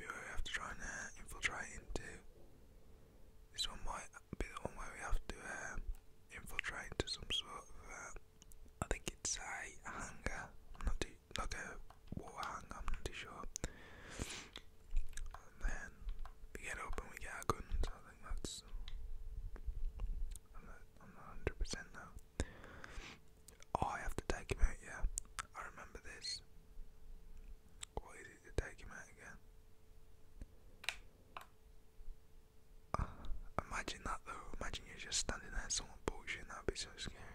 people who have to try and uh, infiltrate into. This one might standing there, someone pokes you, be so scary.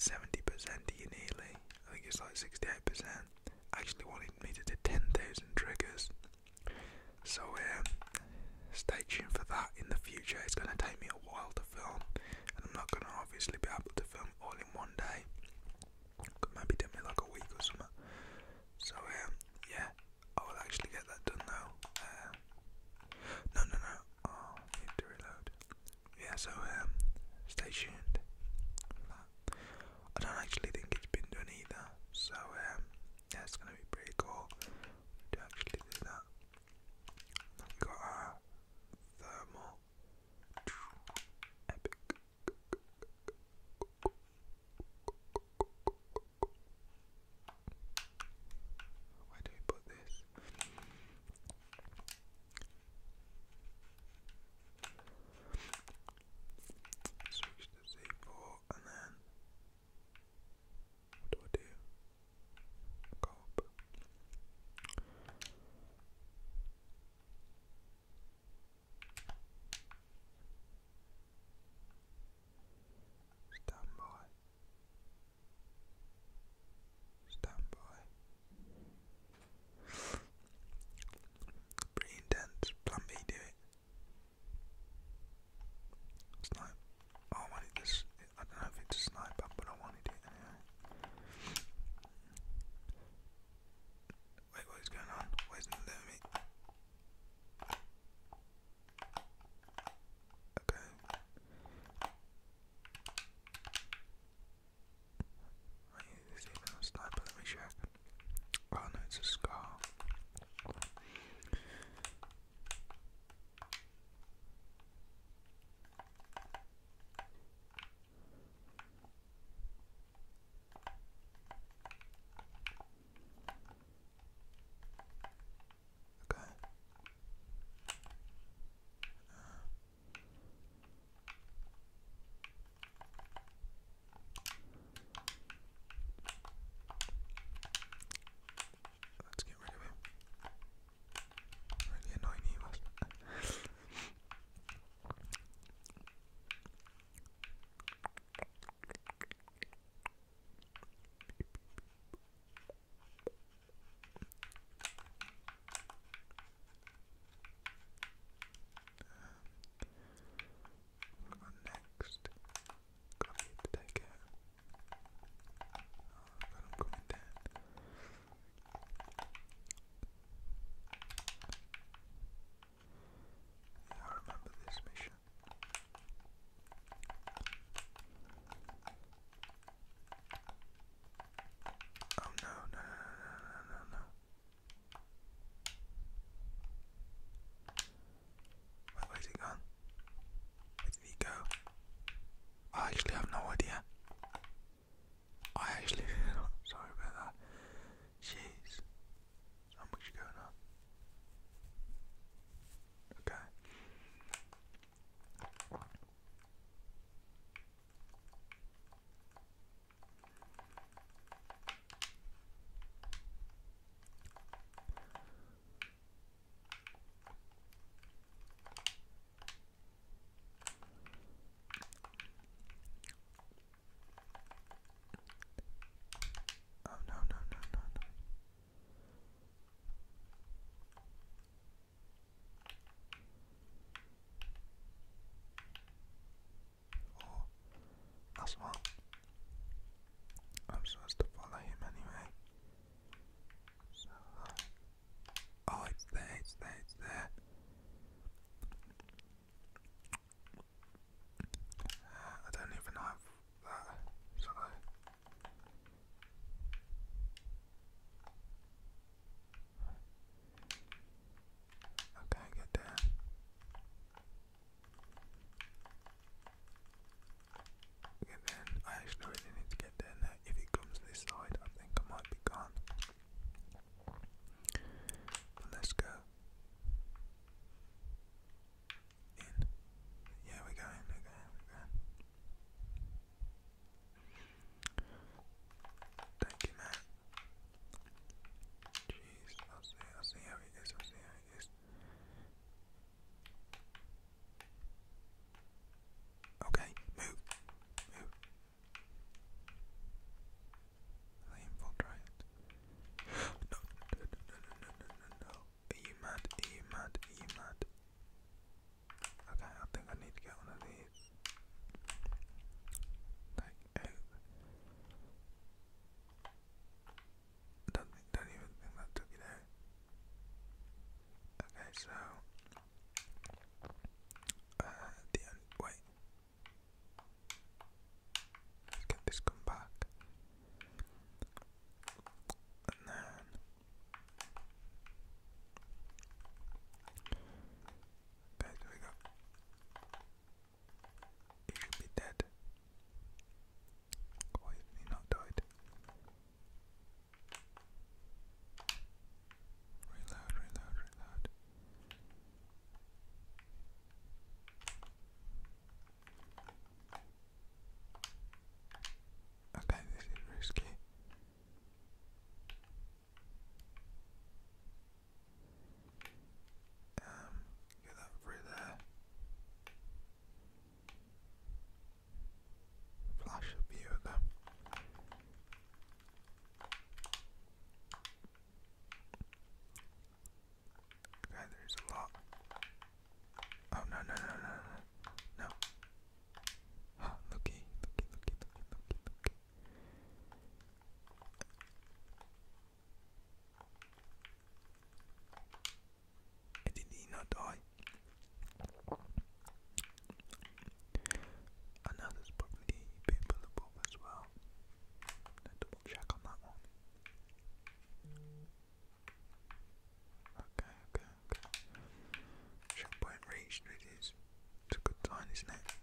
70% nearly, I think it's like 68%, actually wanted me to do 10,000 triggers. So um, stay tuned for that in the future, it's going to take me a while to film, and I'm not going to obviously be able to film all in one day. Could maybe take me like a week or something. So um, yeah, I will actually get that done now. Um, no, no, no. Oh, I need to reload. Yeah, so um, stay tuned. dictionary it is. It's a good time, isn't it?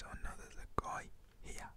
Time. Okay, so I know there's a guy here.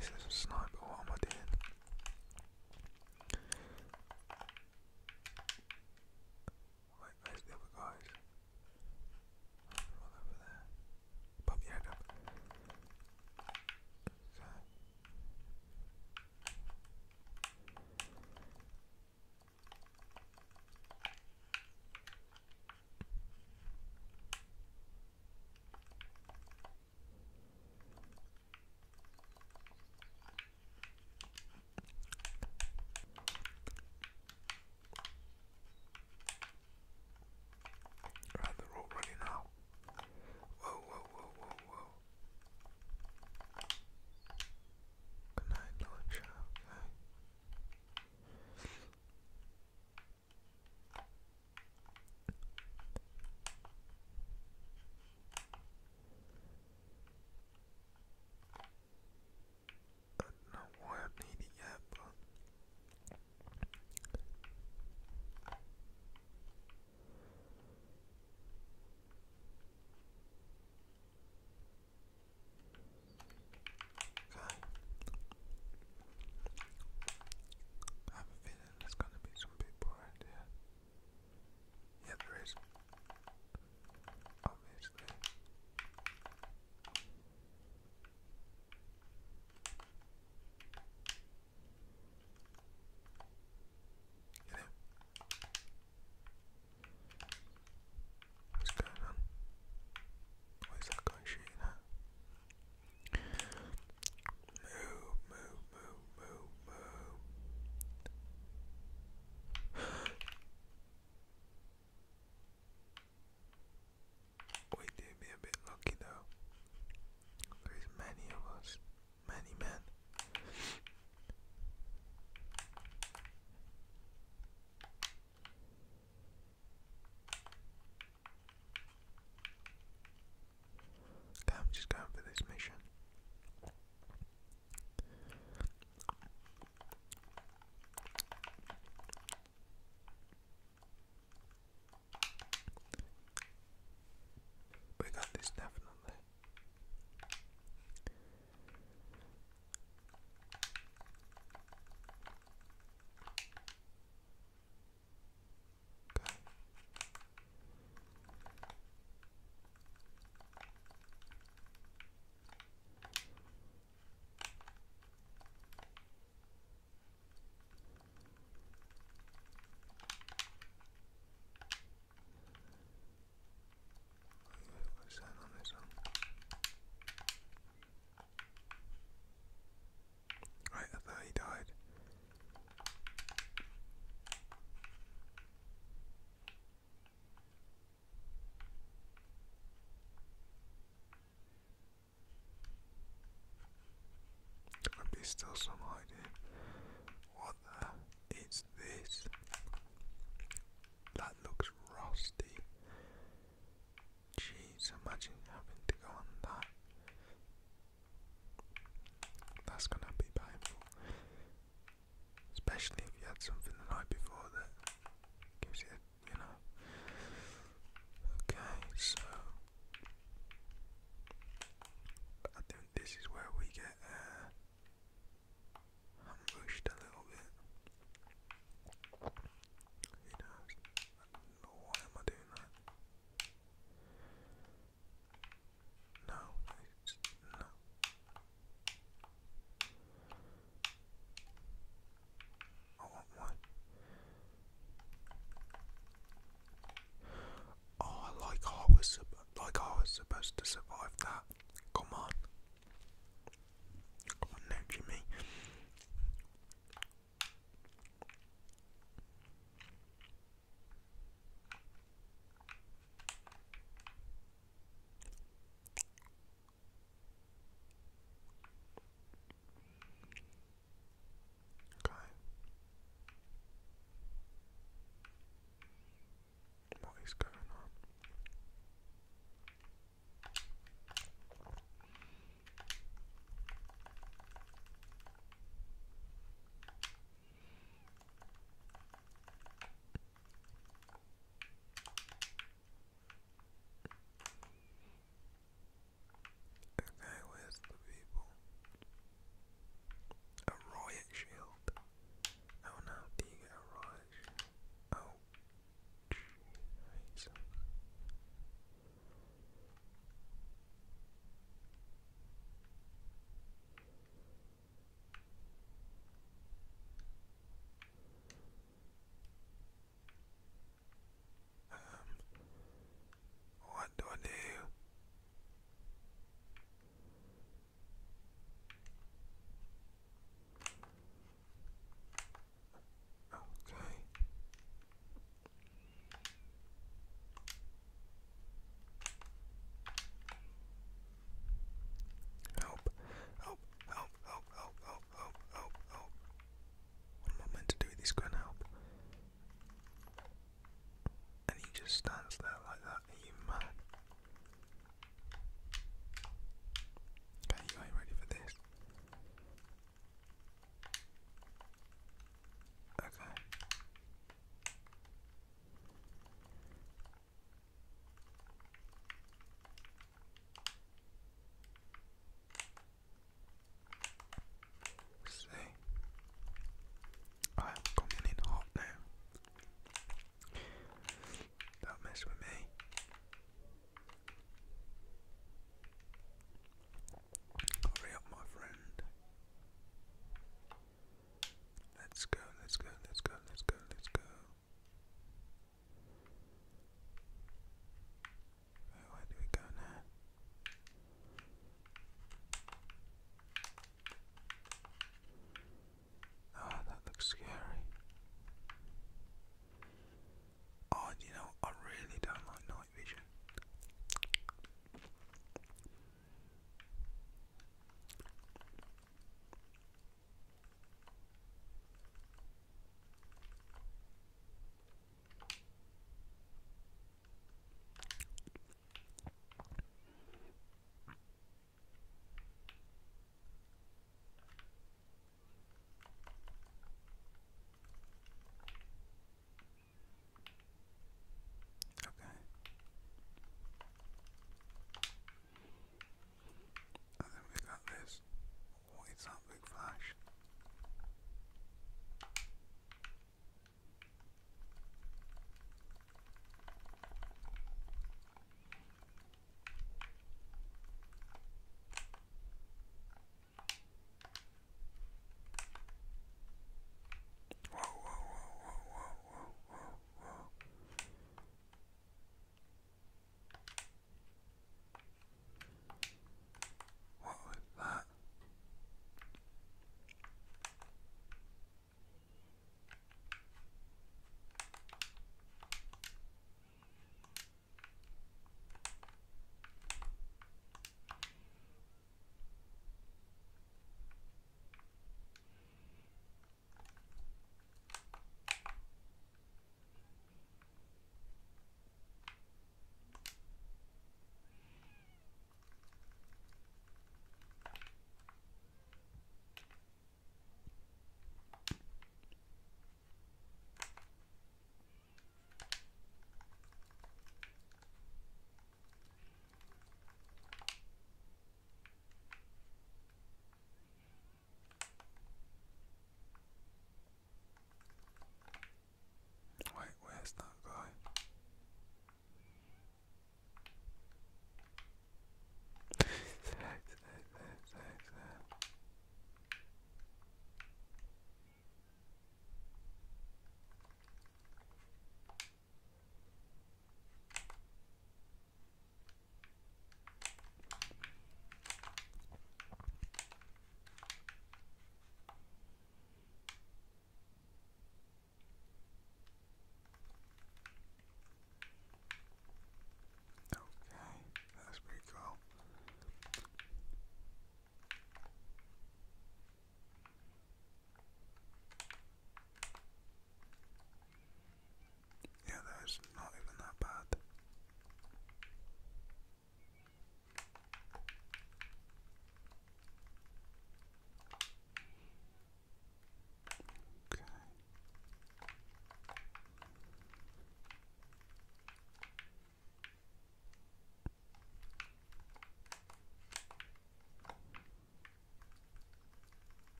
places. It's not there's still some hiding. What the? It's this. That looks rusty. Jeez, imagine having to go on that. That's gonna be painful. Especially if you had something the night before that gives you, you know. Okay, so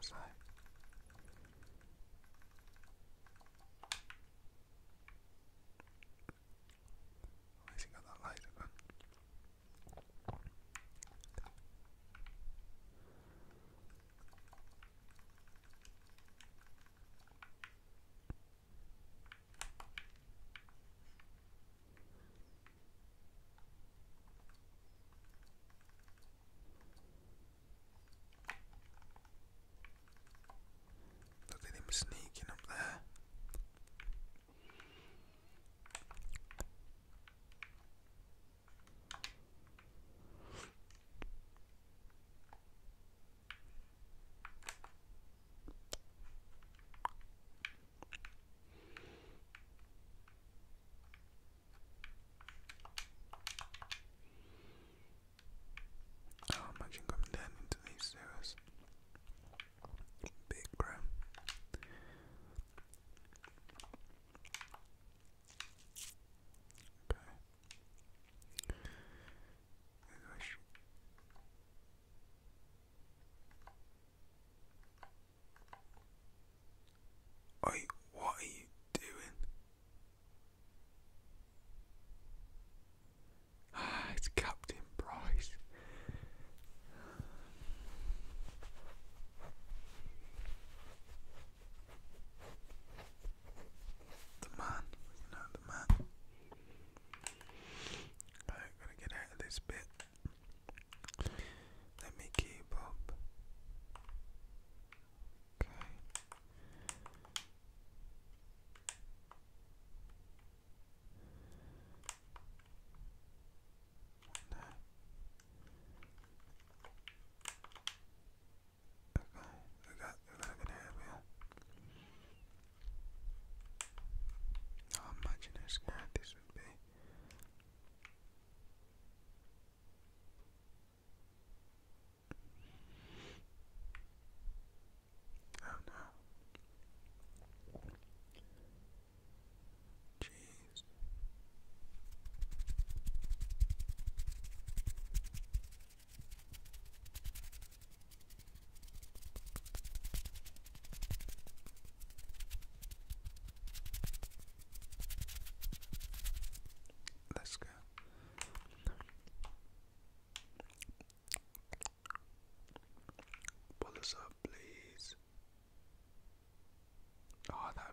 outside. sneak. I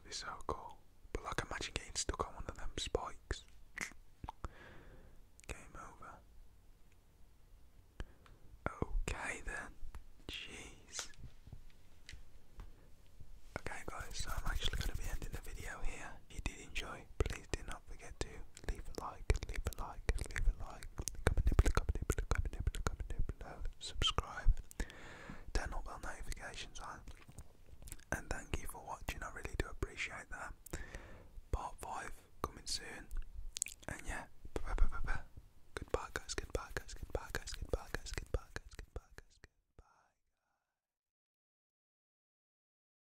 this alcohol, but like imagine getting stuck